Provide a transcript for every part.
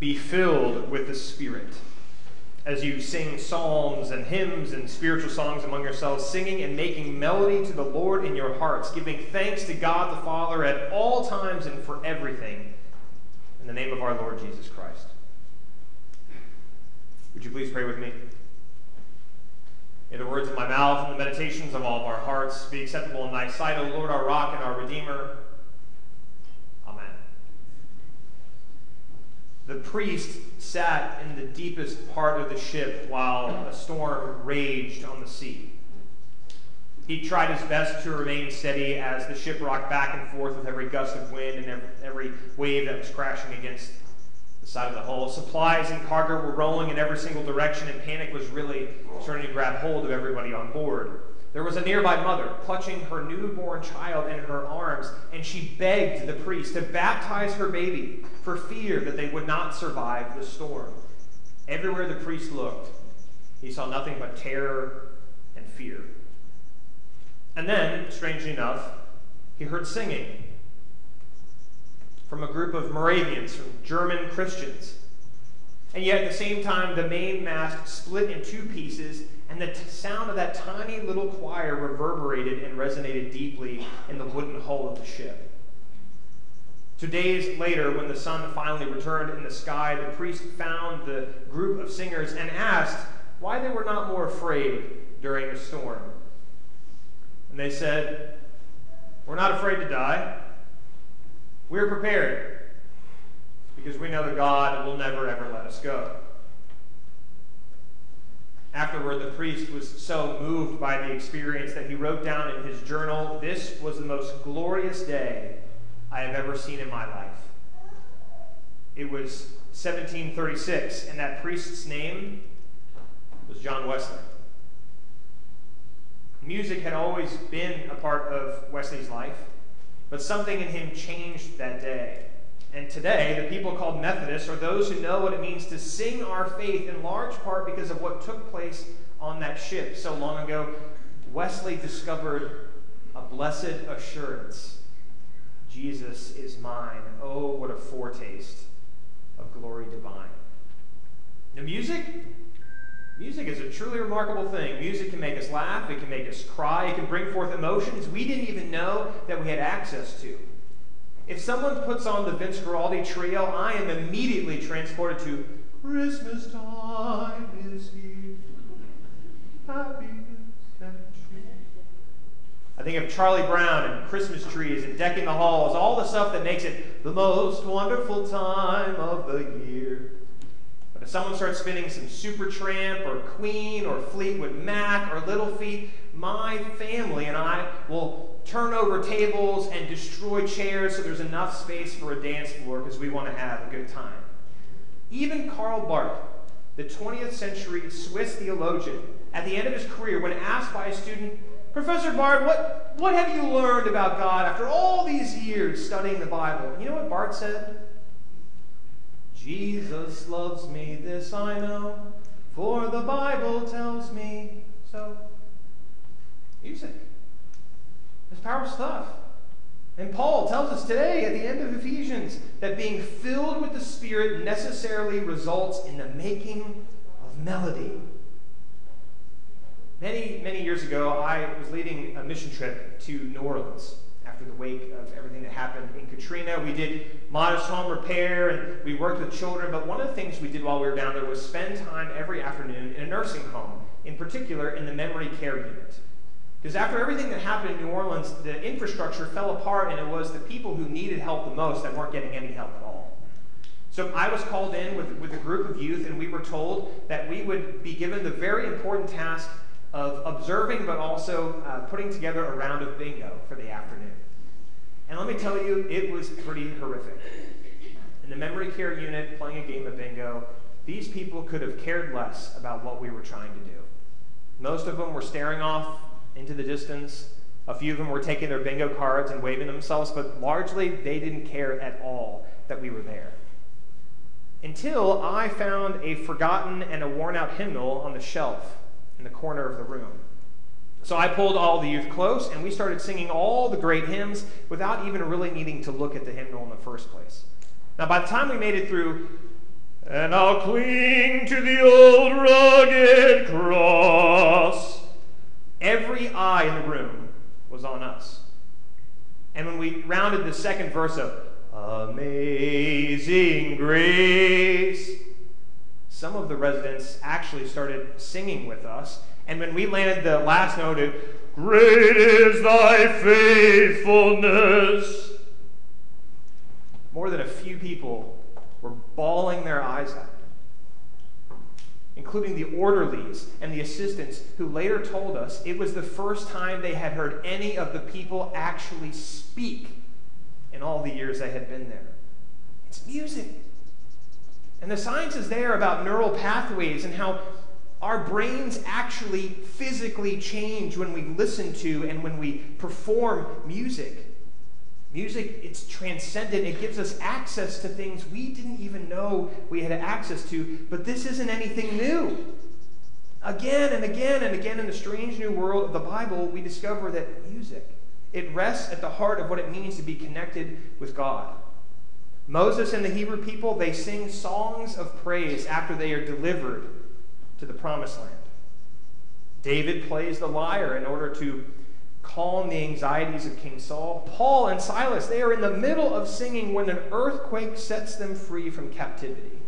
be filled with the Spirit. As you sing psalms and hymns and spiritual songs among yourselves, singing and making melody to the Lord in your hearts, giving thanks to God the Father at all times and for everything, in the name of our Lord Jesus Christ. Would you please pray with me? May the words of my mouth and the meditations of all of our hearts be acceptable in thy sight, O Lord, our rock and our redeemer. The priest sat in the deepest part of the ship while a storm raged on the sea. He tried his best to remain steady as the ship rocked back and forth with every gust of wind and every wave that was crashing against the side of the hull. Supplies and cargo were rolling in every single direction, and panic was really starting to grab hold of everybody on board. There was a nearby mother clutching her newborn child in her arms, and she begged the priest to baptize her baby for fear that they would not survive the storm. Everywhere the priest looked, he saw nothing but terror and fear. And then, strangely enough, he heard singing from a group of Moravians, from German Christians. And yet, at the same time, the main mast split in two pieces, and the sound of that tiny little choir reverberated and resonated deeply in the wooden hull of the ship. Two days later, when the sun finally returned in the sky, the priest found the group of singers and asked why they were not more afraid during the storm. And they said, We're not afraid to die. We're prepared because we know that God will never, ever let us go. Afterward, the priest was so moved by the experience that he wrote down in his journal This was the most glorious day I have ever seen in my life. It was 1736, and that priest's name was John Wesley. Music had always been a part of Wesley's life. But something in him changed that day. And today, the people called Methodists are those who know what it means to sing our faith in large part because of what took place on that ship so long ago. Wesley discovered a blessed assurance Jesus is mine. Oh, what a foretaste of glory divine. The music, Music is a truly remarkable thing. Music can make us laugh, it can make us cry, it can bring forth emotions we didn't even know that we had access to. If someone puts on the Vince Guaraldi trio, I am immediately transported to Christmas time is here. Happiness and. I think of Charlie Brown and Christmas trees and decking the halls, all the stuff that makes it the most wonderful time of the year. But if someone starts spinning some Supertramp or Queen or Fleetwood Mac or Little Feat, my family and I will turn over tables and destroy chairs so there's enough space for a dance floor because we want to have a good time. Even Karl Barth, the 20th century Swiss theologian, at the end of his career, when asked by a student, Professor Barth, what, what have you learned about God after all these years studying the Bible? You know what Barth said? Jesus loves me, this I know, for the Bible tells me so. Music. It's powerful stuff. And Paul tells us today at the end of Ephesians that being filled with the Spirit necessarily results in the making of melody. Many, many years ago, I was leading a mission trip to New Orleans after the wake of everything that happened in Katrina. We did modest home repair and we worked with children, but one of the things we did while we were down there was spend time every afternoon in a nursing home, in particular in the memory care unit. Because after everything that happened in New Orleans, the infrastructure fell apart and it was the people who needed help the most that weren't getting any help at all. So I was called in with, with a group of youth and we were told that we would be given the very important task of observing but also uh, putting together a round of bingo for the afternoon. And let me tell you, it was pretty horrific. In the memory care unit, playing a game of bingo, these people could have cared less about what we were trying to do. Most of them were staring off into the distance. A few of them were taking their bingo cards and waving themselves, but largely they didn't care at all that we were there. Until I found a forgotten and a worn out hymnal on the shelf in the corner of the room. So I pulled all the youth close, and we started singing all the great hymns without even really needing to look at the hymnal in the first place. Now, by the time we made it through and I'll cling to the old rugged cross. Every eye in the room was on us. And when we rounded the second verse of Amazing Grace, some of the residents actually started singing with us. And when we landed the last note of Great is thy faithfulness, more than a few people were bawling their eyes out, including the orderlies and the assistants who later told us it was the first time they had heard any of the people actually speak in all the years they had been there. It's music. And the science is there about neural pathways and how our brains actually physically change when we listen to and when we perform music. Music, it's transcendent. It gives us access to things we didn't even know we had access to, but this isn't anything new. Again and again and again in the strange new world of the Bible, we discover that music, it rests at the heart of what it means to be connected with God. Moses and the Hebrew people, they sing songs of praise after they are delivered to the promised land. David plays the lyre in order to calm the anxieties of King Saul. Paul and Silas, they are in the middle of singing when an earthquake sets them free from captivity.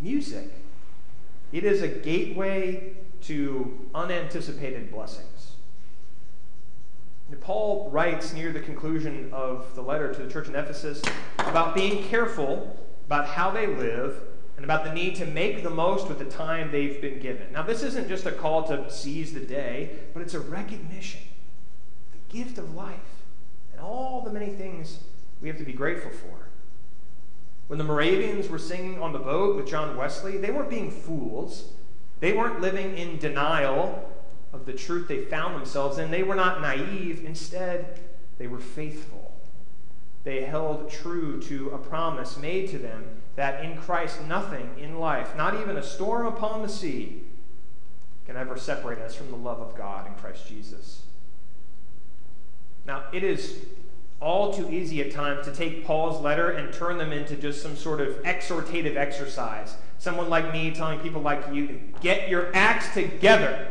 Music. It is a gateway to unanticipated blessings. Paul writes near the conclusion of the letter to the church in Ephesus about being careful about how they live and about the need to make the most with the time they've been given. Now, this isn't just a call to seize the day, but it's a recognition gift of life and all the many things we have to be grateful for. When the Moravians were singing on the boat with John Wesley, they weren't being fools. They weren't living in denial of the truth they found themselves in. They were not naive. Instead, they were faithful. They held true to a promise made to them that in Christ nothing in life, not even a storm upon the sea, can ever separate us from the love of God in Christ Jesus. Now, it is all too easy at times to take Paul's letter and turn them into just some sort of exhortative exercise. Someone like me telling people like you to get your acts together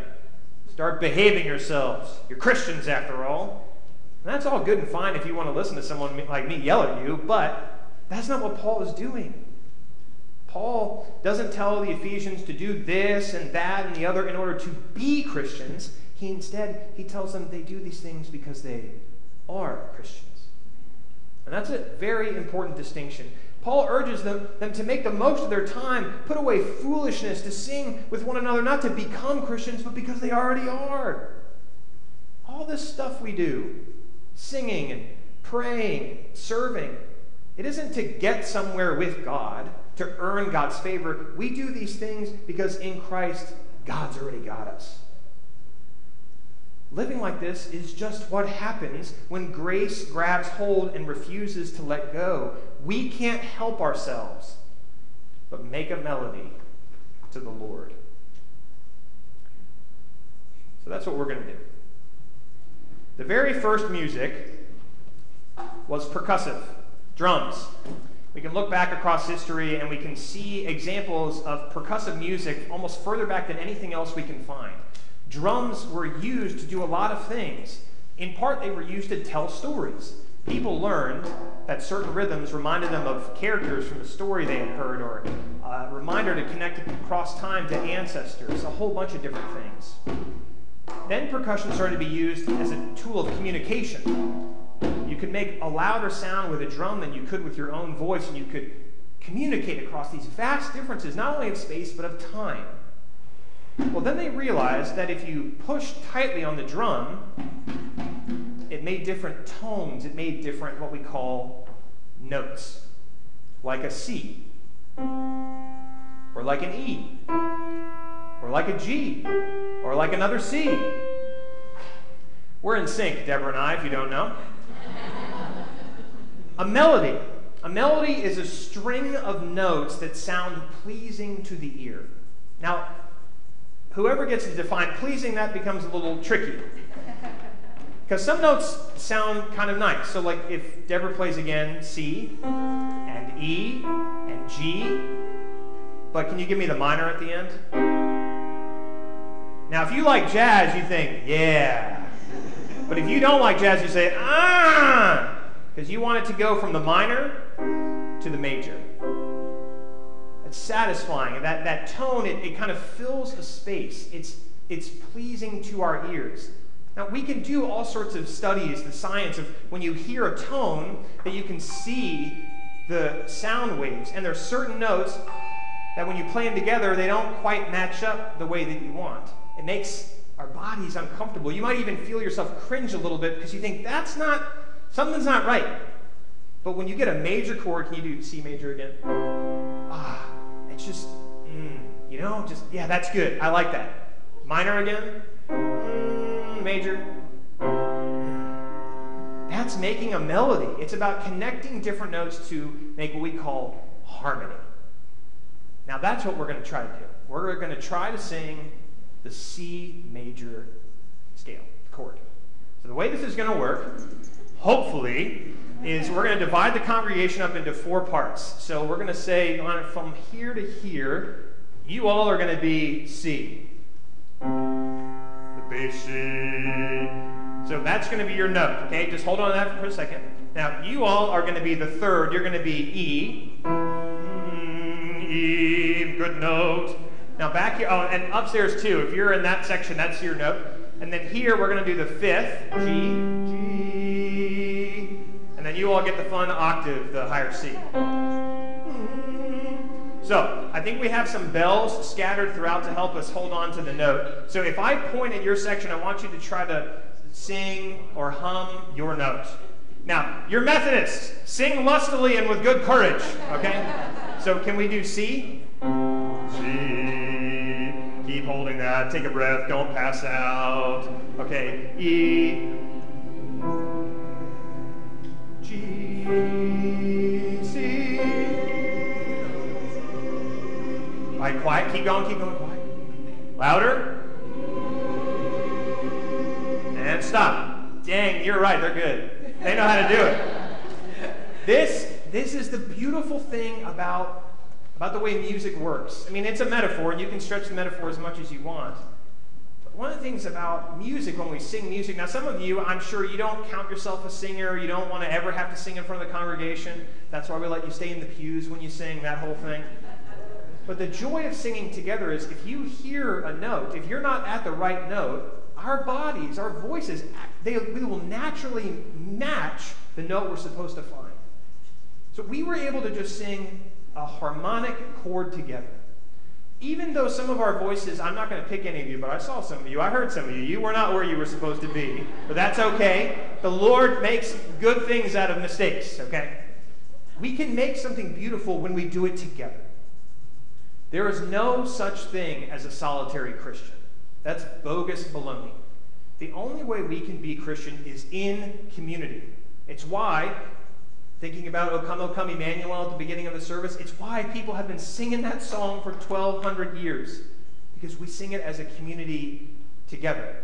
Start behaving yourselves. You're Christians, after all. And that's all good and fine if you want to listen to someone like me yell at you, but that's not what Paul is doing. Paul doesn't tell the Ephesians to do this and that and the other in order to be Christians. He instead he tells them they do these things because they are Christians. And that's a very important distinction Paul urges them, them to make the most of their time, put away foolishness, to sing with one another, not to become Christians, but because they already are. All this stuff we do, singing and praying, serving, it isn't to get somewhere with God, to earn God's favor. We do these things because in Christ, God's already got us. Living like this is just what happens when grace grabs hold and refuses to let go. We can't help ourselves but make a melody to the Lord. So that's what we're going to do. The very first music was percussive, drums. We can look back across history and we can see examples of percussive music almost further back than anything else we can find. Drums were used to do a lot of things. In part, they were used to tell stories. People learned that certain rhythms reminded them of characters from a story they had heard, or a reminder to connect across time to ancestors, a whole bunch of different things. Then percussion started to be used as a tool of communication. You could make a louder sound with a drum than you could with your own voice, and you could communicate across these vast differences, not only of space, but of time. Well, then they realized that if you push tightly on the drum, it made different tones. It made different, what we call notes, like a C, or like an E, or like a G, or like another C. We're in sync, Deborah and I, if you don't know. a melody. A melody is a string of notes that sound pleasing to the ear. Now, whoever gets to define pleasing, that becomes a little tricky. Because some notes sound kind of nice. So, like if Deborah plays again C and E and G, but can you give me the minor at the end? Now, if you like jazz, you think, yeah. But if you don't like jazz, you say, ah, because you want it to go from the minor to the major. Satisfying. That, that tone, it, it kind of fills a space. It's, it's pleasing to our ears. Now, we can do all sorts of studies, the science of when you hear a tone, that you can see the sound waves. And there are certain notes that when you play them together, they don't quite match up the way that you want. It makes our bodies uncomfortable. You might even feel yourself cringe a little bit because you think that's not, something's not right. But when you get a major chord, can you do C major again? Ah, it's just, mm, you know, just, yeah, that's good. I like that. Minor again? Mm, major. That's making a melody. It's about connecting different notes to make what we call harmony. Now, that's what we're going to try to do. We're going to try to sing the C major scale chord. So, the way this is going to work, hopefully, is we're going to divide the congregation up into four parts. So, we're going to say from here to here, you all are going to be C. The bass C. So, that's going to be your note, okay? Just hold on to that for a second. Now, you all are going to be the third. You're going to be E. Mm, e, good note. Now back here, oh, and upstairs too, if you're in that section, that's your note. And then here, we're going to do the fifth, G, G. And you all get the fun octave, the higher C. So, I think we have some bells scattered throughout to help us hold on to the note. So if I point at your section, I want you to try to sing or hum your note. Now, you're Methodists. Sing lustily and with good courage, okay? So can we do C? C. Keep holding that. Take a breath. Don't pass out. Okay. E. Right, quiet. Keep going. Keep going. Quiet. Louder. And stop. Dang, you're right. They're good. They know how to do it. This this is the beautiful thing about, about the way music works. I mean, it's a metaphor, and you can stretch the metaphor as much as you want. But one of the things about music, when we sing music, now some of you, I'm sure you don't count yourself a singer, you don't want to ever have to sing in front of the congregation. That's why we let you stay in the pews when you sing, that whole thing. But the joy of singing together is if you hear a note, if you're not at the right note, our bodies, our voices, they, will naturally match the note we're supposed to find. So we were able to just sing a harmonic chord together. Even though some of our voices, I'm not going to pick any of you, but I saw some of you. I heard some of you. You were not where you were supposed to be, but that's okay. The Lord makes good things out of mistakes, okay? We can make something beautiful when we do it together. There is no such thing as a solitary Christian. That's bogus baloney. The only way we can be Christian is in community. It's why Thinking about O Come, O Come Emmanuel at the beginning of the service, it's why people have been singing that song for 1,200 years, because we sing it as a community together.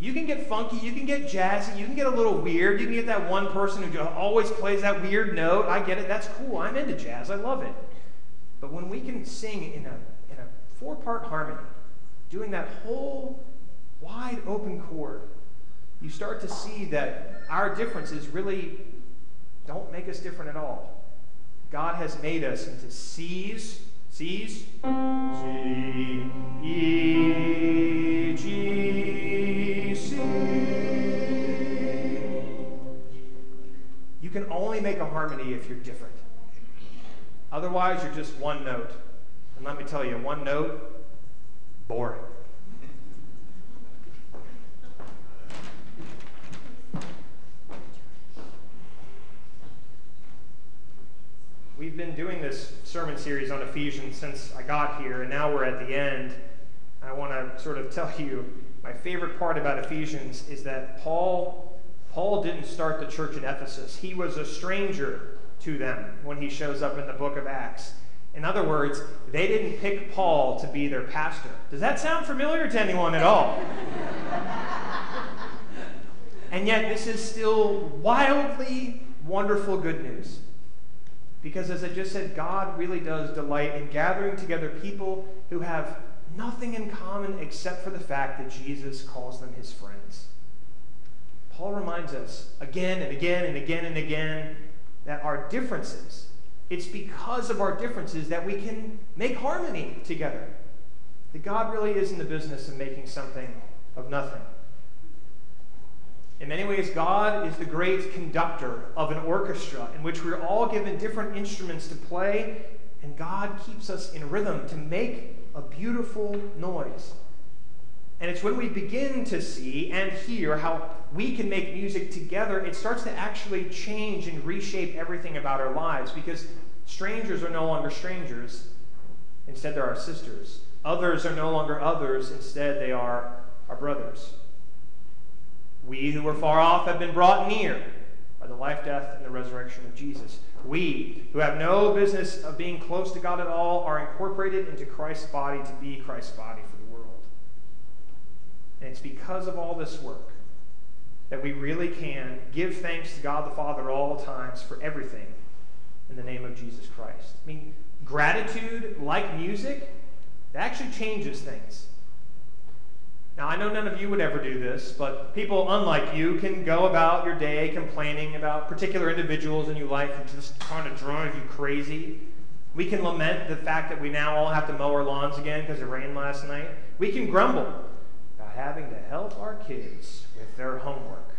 You can get funky, you can get jazzy, you can get a little weird, you can get that one person who always plays that weird note. I get it, that's cool. I'm into jazz, I love it. But when we can sing in a, in a four part harmony, doing that whole wide open chord, you start to see that our differences really don't make us different at all. God has made us into C's, C's, C, E, G, C. You can only make a harmony if you're different. Otherwise, you're just one note. And let me tell you, one note, boring. We've been doing this sermon series on Ephesians since I got here, and now we're at the end. I want to sort of tell you my favorite part about Ephesians is that Paul Paul didn't start the church in Ephesus. He was a stranger to them when he shows up in the book of Acts. In other words, they didn't pick Paul to be their pastor. Does that sound familiar to anyone at all? and yet, this is still wildly wonderful good news. Because as I just said, God really does delight in gathering together people who have nothing in common except for the fact that Jesus calls them his friends. Paul reminds us again and again and again and again that our differences, it's because of our differences that we can make harmony together. That God really is in the business of making something of nothing. In many ways, God is the great conductor of an orchestra in which we're all given different instruments to play, and God keeps us in rhythm to make a beautiful noise. And it's when we begin to see and hear how we can make music together, it starts to actually change and reshape everything about our lives because strangers are no longer strangers. Instead, they're our sisters. Others are no longer others. Instead, they are our brothers. We who were far off have been brought near by the life, death, and the resurrection of Jesus. We, who have no business of being close to God at all, are incorporated into Christ's body to be Christ's body for the world. And it's because of all this work that we really can give thanks to God the Father at all times for everything in the name of Jesus Christ. I mean, gratitude, like music, it actually changes things. Now, I know none of you would ever do this, but people unlike you can go about your day complaining about particular individuals in your life who just kind of drive you crazy. We can lament the fact that we now all have to mow our lawns again because it rained last night. We can grumble about having to help our kids their homework.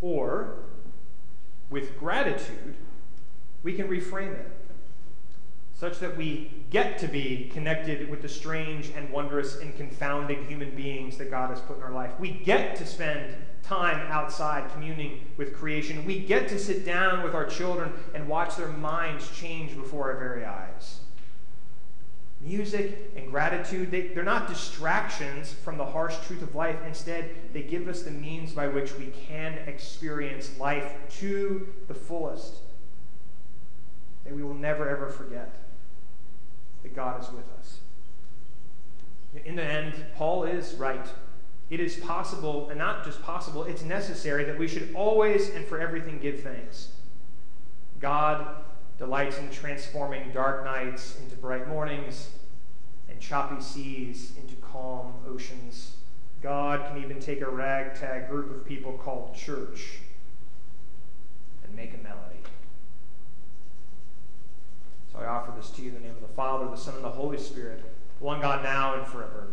Or, with gratitude, we can reframe it such that we get to be connected with the strange and wondrous and confounding human beings that God has put in our life. We get to spend time outside communing with creation. We get to sit down with our children and watch their minds change before our very eyes. Music and gratitude, they, they're not distractions from the harsh truth of life. Instead, they give us the means by which we can experience life to the fullest that we will never ever forget that God is with us. In the end, Paul is right. It is possible, and not just possible, it's necessary that we should always and for everything give thanks. God delights in transforming dark nights into bright mornings and choppy seas into calm oceans. God can even take a ragtag group of people called church and make a melody. So I offer this to you in the name of the Father, the Son, and the Holy Spirit, one God now and forever.